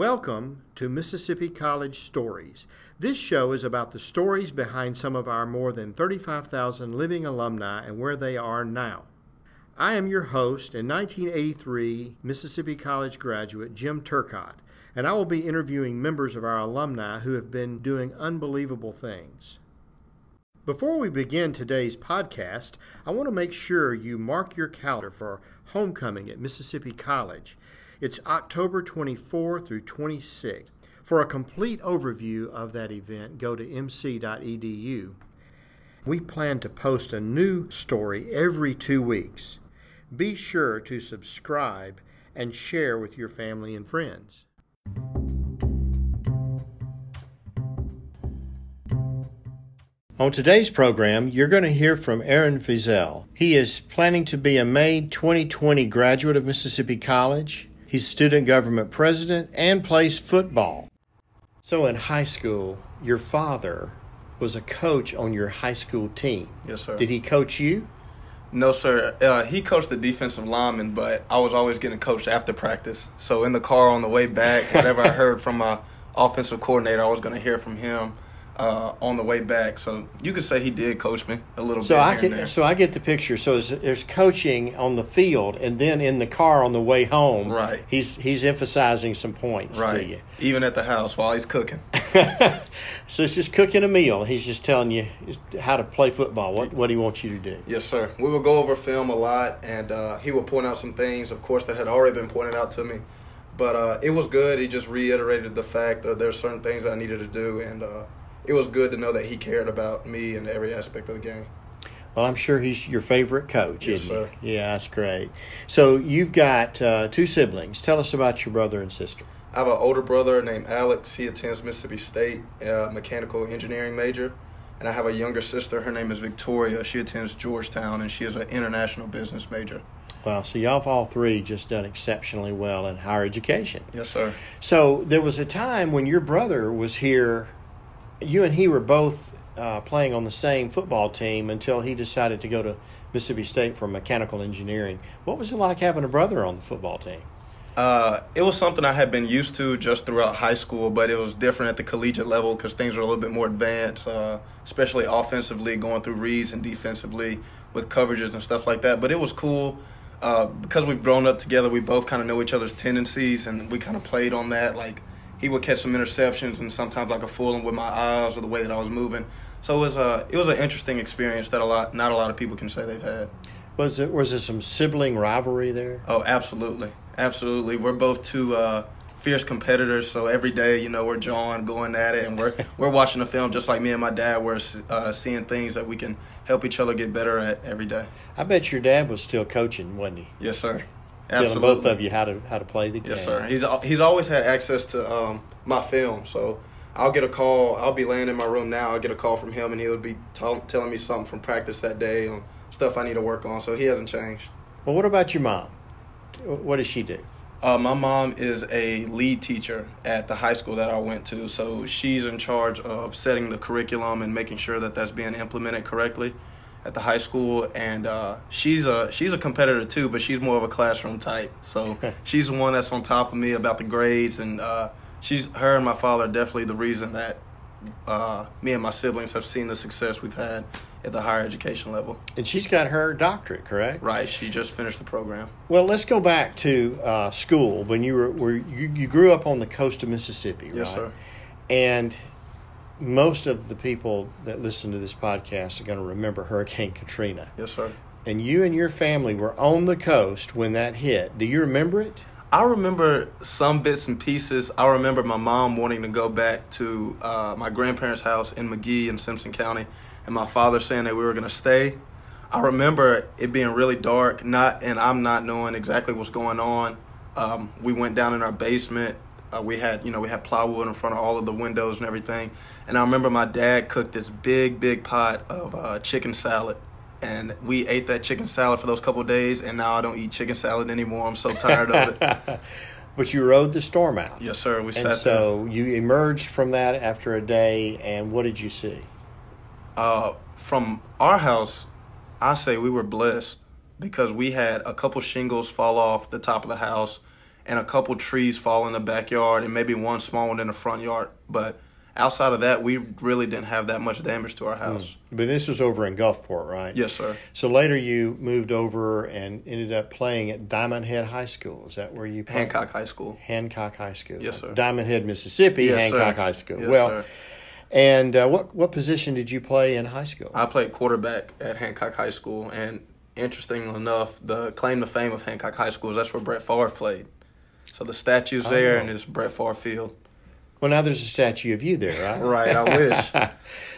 Welcome to Mississippi College Stories. This show is about the stories behind some of our more than 35,000 living alumni and where they are now. I am your host and 1983 Mississippi College graduate Jim Turcotte, and I will be interviewing members of our alumni who have been doing unbelievable things. Before we begin today's podcast, I want to make sure you mark your calendar for homecoming at Mississippi College. It's October 24 through 26. For a complete overview of that event, go to mc.edu. We plan to post a new story every two weeks. Be sure to subscribe and share with your family and friends. On today's program, you're going to hear from Aaron Feazell. He is planning to be a May 2020 graduate of Mississippi College. He's student government president and plays football. So, in high school, your father was a coach on your high school team. Yes, sir. Did he coach you? No, sir. Uh, he coached the defensive lineman, but I was always getting coached after practice. So in the car on the way back, whatever I heard from my offensive coordinator, I was going to hear from him uh, on the way back. So you could say he did coach me a little So bit. I can, so I get the picture. So there's, there's coaching on the field, and then in the car on the way home, Right. He's he's emphasizing some points to right. you. Even at the house while he's cooking. so it's just cooking a meal. He's just telling you how to play football. What what he wants you to do. Yes, sir. We would go over film a lot, and uh, he would point out some things, of course, that had already been pointed out to me. But uh, it was good. He just reiterated the fact that there's certain things I needed to do, and uh, it was good to know that he cared about me and every aspect of the game. Well, I'm sure he's your favorite coach, Yes, isn't sir. he? Yeah, that's great. So you've got uh, two siblings. Tell us about your brother and sister. I have an older brother named Alex. He attends Mississippi State, uh, mechanical engineering major. And I have a younger sister. Her name is Victoria. She attends Georgetown, and she is an international business major. Well, so y'all have all three just done exceptionally well in higher education. Yes, sir. So there was a time when your brother was here. You and he were both uh, playing on the same football team until he decided to go to Mississippi State for mechanical engineering. What was it like having a brother on the football team? Uh, it was something I had been used to just throughout high school, but it was different at the collegiate level because things were a little bit more advanced, uh, especially offensively, going through reads and defensively with coverages and stuff like that. But it was cool uh, because we've grown up together. We both kind of know each other's tendencies, and we kind of played on that. Like he would catch some interceptions, and sometimes like a fool him with my eyes or the way that I was moving. So it was a it was an interesting experience that a lot not a lot of people can say they've had. Was it was there some sibling rivalry there? Oh, absolutely, absolutely. We're both two uh, fierce competitors, so every day, you know, we're jawing, going at it, and we're we're watching the film just like me and my dad. We're uh, seeing things that we can help each other get better at every day. I bet your dad was still coaching, wasn't he? Yes, sir. Telling both of you how to how to play the game. Yes, sir. He's he's always had access to um, my film, so I'll get a call. I'll be laying in my room now. I'll get a call from him, and he'll be tell telling me something from practice that day on stuff I need to work on. So he hasn't changed. Well, what about your mom? What does she do? Uh, my mom is a lead teacher at the high school that I went to, so she's in charge of setting the curriculum and making sure that that's being implemented correctly at the high school. And uh, she's a she's a competitor too, but she's more of a classroom type. So she's the one that's on top of me about the grades, and uh, she's her and my father are definitely the reason that uh, me and my siblings have seen the success we've had at the higher education level. And she's got her doctorate, correct? Right, she just finished the program. Well, let's go back to uh, school when you were, were you, you grew up on the coast of Mississippi, right? Yes, sir. And most of the people that listen to this podcast are going to remember Hurricane Katrina. Yes, sir. And you and your family were on the coast when that hit. Do you remember it? I remember some bits and pieces. I remember my mom wanting to go back to uh, my grandparents' house in Magee in Simpson County, and my father saying that we were going to stay. I remember it being really dark, not and I'm not knowing exactly what's going on. Um, we went down in our basement. Uh, we had you know we had plywood in front of all of the windows and everything. And I remember my dad cooked this big big pot of uh, chicken salad, and we ate that chicken salad for those couple days. And now I don't eat chicken salad anymore. I'm so tired of it. But you rode the storm out. Yes, sir. We And sat there. so you emerged from that after a day, and what did you see? Uh, from our house, I say we were blessed because we had a couple shingles fall off the top of the house, and a couple trees fall in the backyard, and maybe one small one in the front yard. But outside of that, we really didn't have that much damage to our Hmm. house. But this was over in Gulfport, right? Yes, sir. So later you moved over and ended up playing at Diamond Head High School. Is that where you played? Hancock High School. Hancock High School. Yes, sir. Diamond Head, Mississippi, Yes, Hancock sir. High School. Yes, well, sir. and uh, what what position did you play in high school? I played quarterback at Hancock High School, and interestingly enough, the claim to fame of Hancock High School is that's where Brett Favre played. So the statue's there, Oh. and it's Brett Favre Field. well, now there's a statue of you there, right? Right, I wish.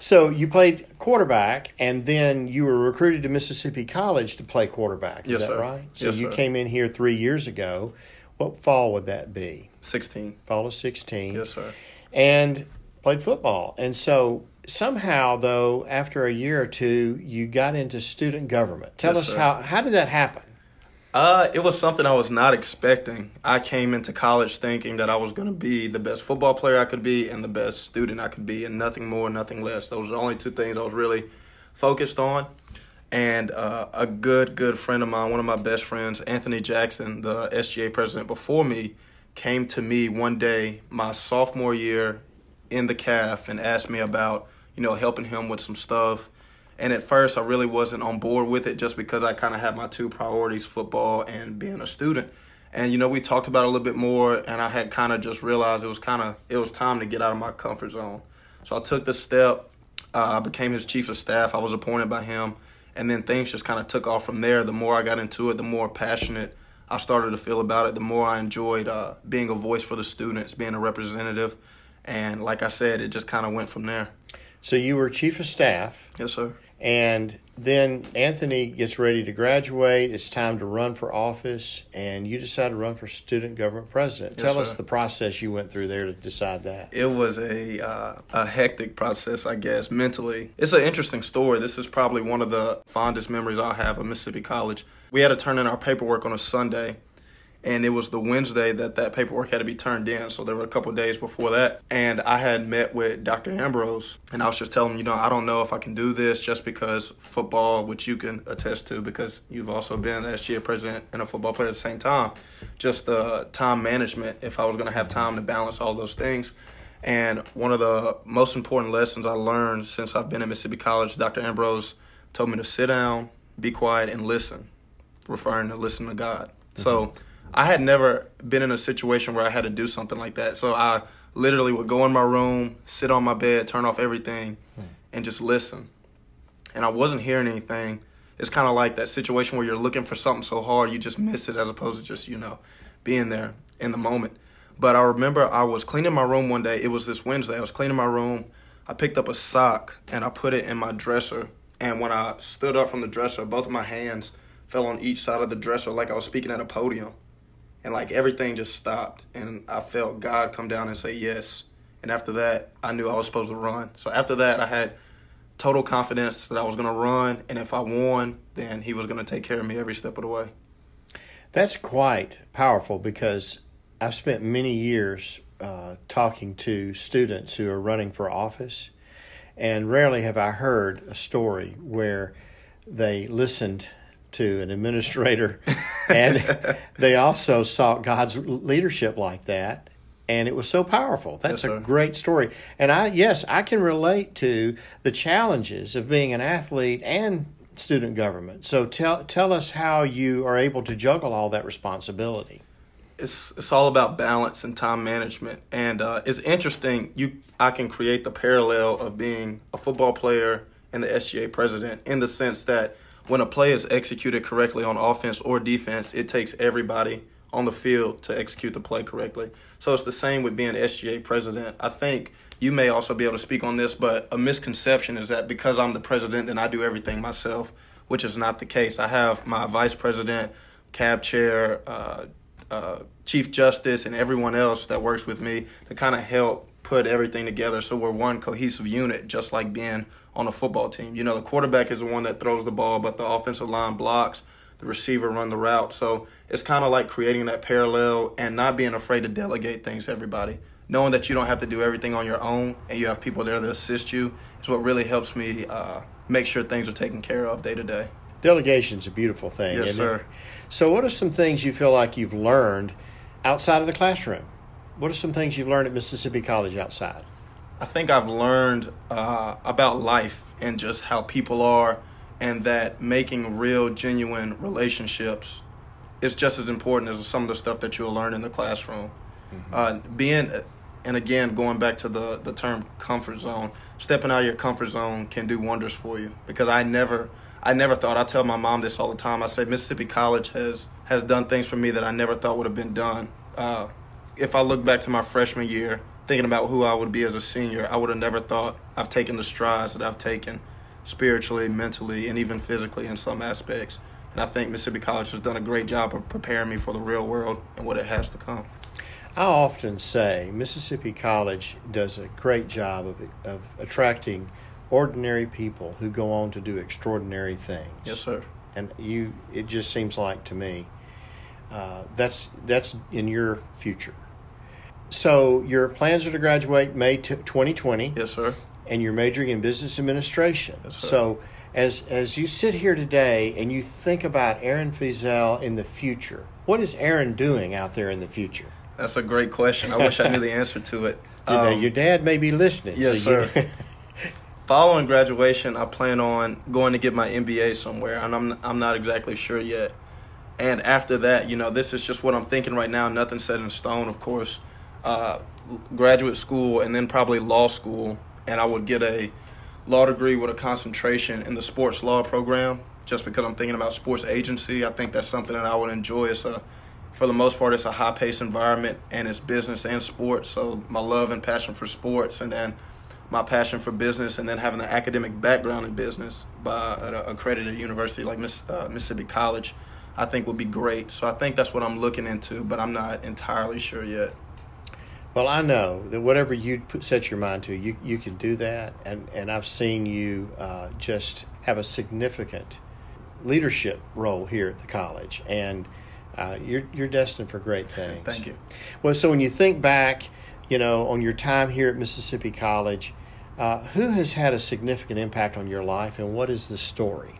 So you played quarterback, and then you were recruited to Mississippi College to play quarterback. Is Yes, that sir. right? So Yes, you sir. came in here three years ago. What fall would that be? 16. Fall of sixteen. Yes, sir. and played football. And so somehow, though, after a year or two, you got into student government. Tell Yes, us sir. how how did that happen? Uh, it was something I was not expecting. I came into college thinking that I was going to be the best football player I could be and the best student I could be, and nothing more, nothing less. Those were the only two things I was really focused on. And uh, a good, good friend of mine, one of my best friends, Anthony Jackson, the SGA president before me, came to me one day, my sophomore year in the CAF, and asked me about, you know, helping him with some stuff. And at first, I really wasn't on board with it just because I kind of had my two priorities football and being a student. And, you know, we talked about it a little bit more, and I had kind of just realized it was kind of, it was time to get out of my comfort zone. So I took the step. Uh, I became his chief of staff. I was appointed by him. And then things just kind of took off from there. The more I got into it, the more passionate I started to feel about it, the more I enjoyed uh, being a voice for the students, being a representative. And like I said, it just kind of went from there. So you were chief of staff, Yes, sir. And then Anthony gets ready to graduate. It's time to run for office, and you decide to run for student government president. Yes, Tell us the process you went through there to decide that. It was a uh, a hectic process, I guess, mentally. It's an interesting story. This is probably one of the fondest memories I'll have of Mississippi College. We had to turn in our paperwork on a Sunday, and it was the Wednesday that that paperwork had to be turned in. So there were a couple days before that, and I had met with Dr. Ambrose, and I was just telling him, you know, I don't know if I can do this just because football, which you can attest to because you've also been the SGA president and a football player at the same time, just the time management. If I was going to have time to balance all those things. And one of the most important lessons I learned since I've been at Mississippi College, Dr. Ambrose told me to sit down, be quiet, and listen, referring to listen to God. So I had never been in a situation where I had to do something like that. So I literally would go in my room, sit on my bed, turn off everything, hmm. and just listen. And I wasn't hearing anything. It's kind of like that situation where you're looking for something so hard you just miss it as opposed to just, you know, being there in the moment. But I remember I was cleaning my room one day. It was this Wednesday. I was cleaning my room. I picked up a sock and I put it in my dresser. And when I stood up from the dresser, both of my hands fell on each side of the dresser like I was speaking at a podium. And like everything just stopped. And I felt God come down and say yes. And after that, I knew I was supposed to run. So after that, I had total confidence that I was going to run. And if I won, then He was going to take care of me every step of the way. That's quite powerful because I've spent many years uh, talking to students who are running for office, and rarely have I heard a story where they listened to an administrator and they also sought God's leadership like that. And it was so powerful. That's Yes, a great story. And I, yes, I can relate to the challenges of being an athlete and student government. So tell tell us how you are able to juggle all that responsibility. it's it's all about balance and time management and uh, it's interesting you i can create the parallel of being a football player and the sga president in the sense that when a play is executed correctly on offense or defense it takes everybody on the field to execute the play correctly. So it's the same with being sga president. I think you may also be able to speak on this but a misconception is that because i'm the president then i do everything myself which is not the case. I have my vice president cab chair uh, uh, Chief Justice and everyone else that works with me to kind of help put everything together so we're one cohesive unit, just like being on a football team. You know, the quarterback is the one that throws the ball, but the offensive line blocks, the receiver run the route. So it's kind of like creating that parallel and not being afraid to delegate things to everybody. Knowing that you don't have to do everything on your own and you have people there to assist you is what really helps me uh, make sure things are taken care of day to day. Delegation's a beautiful thing. Yes, sir. It? So, what are some things you feel like you've learned outside of the classroom? What are some things you've learned at Mississippi College outside? I think I've learned uh, about life and just how people are, and that making real, genuine relationships is just as important as some of the stuff that you'll learn in the classroom. Mm-hmm. Uh, being, and again, going back to the, the term comfort zone, stepping out of your comfort zone can do wonders for you. Because I never, I never thought. I tell my mom this all the time. I say Mississippi College has has done things for me that I never thought would have been done. Uh, if I look back to my freshman year, thinking about who I would be as a senior, I would have never thought I've taken the strides that I've taken spiritually, mentally, and even physically in some aspects. And I think Mississippi College has done a great job of preparing me for the real world and what it has to come. I often say Mississippi College does a great job of, of attracting ordinary people who go on to do extraordinary things. Yes, sir. And you, it just seems like to me, uh, that's that's in your future. So your plans are to graduate May t- 2020. Yes, sir. And you're majoring in business administration. Yes, sir. So as as you sit here today and you think about Aaron Feazell in the future, what is Aaron doing out there in the future? That's a great question. I wish I knew the answer to it. You know, um, your dad may be listening. Yes, so sir. Following graduation, I plan on going to get my MBA somewhere, and I'm I'm not exactly sure yet. And after that, you know, this is just what I'm thinking right now. Nothing set in stone, of course uh, graduate school and then probably law school, and I would get a law degree with a concentration in the sports law program. Just because I'm thinking about sports agency, I think that's something that I would enjoy. It's a, for the most part, it's a high paced environment, and it's business and sports. So my love and passion for sports, and then my passion for business, and then having an academic background in business by an accredited university like Miss, uh, Mississippi College, I think would be great. So I think that's what I'm looking into, but I'm not entirely sure yet. Well, I know that whatever you put, set your mind to, you, you can do that. And, and I've seen you uh, just have a significant leadership role here at the college. And uh, you're, you're destined for great things. Thank you. Well, so when you think back, you know, on your time here at Mississippi College, uh, who has had a significant impact on your life and what is the story?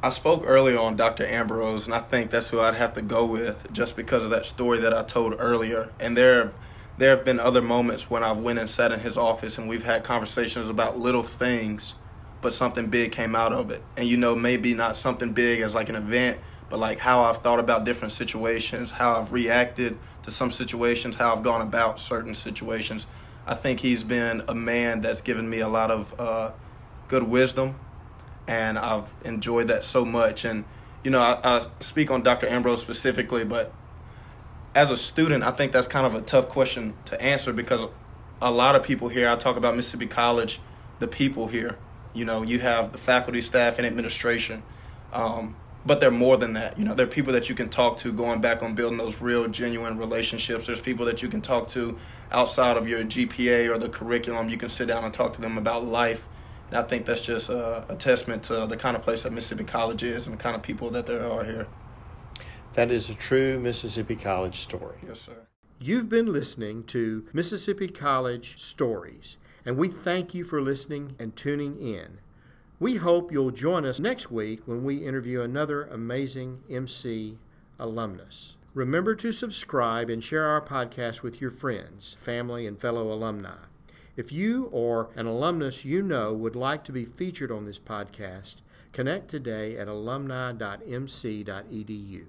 I spoke earlier on Dr. Ambrose, and I think that's who I'd have to go with just because of that story that I told earlier. And there there have been other moments when I've went and sat in his office and we've had conversations about little things, but something big came out of it. And you know, maybe not something big as like an event, but like how I've thought about different situations, how I've reacted to some situations, how I've gone about certain situations. I think he's been a man that's given me a lot of uh, good wisdom, and I've enjoyed that so much. And you know, I, I speak on Dr. Ambrose specifically, but as a student, I think that's kind of a tough question to answer because a lot of people here, I talk about Mississippi College, the people here. You know, you have the faculty, staff, and administration. Um, but they're more than that. You know, they're people that you can talk to going back on building those real, genuine relationships. There's people that you can talk to outside of your GPA or the curriculum. You can sit down and talk to them about life. And I think that's just a, a testament to the kind of place that Mississippi College is and the kind of people that there are here. That is a true Mississippi College story. Yes, sir. You've been listening to Mississippi College Stories, and we thank you for listening and tuning in. We hope you'll join us next week when we interview another amazing MC alumnus. Remember to subscribe and share our podcast with your friends, family, and fellow alumni. If you or an alumnus you know would like to be featured on this podcast, connect today at alumni.mc.edu.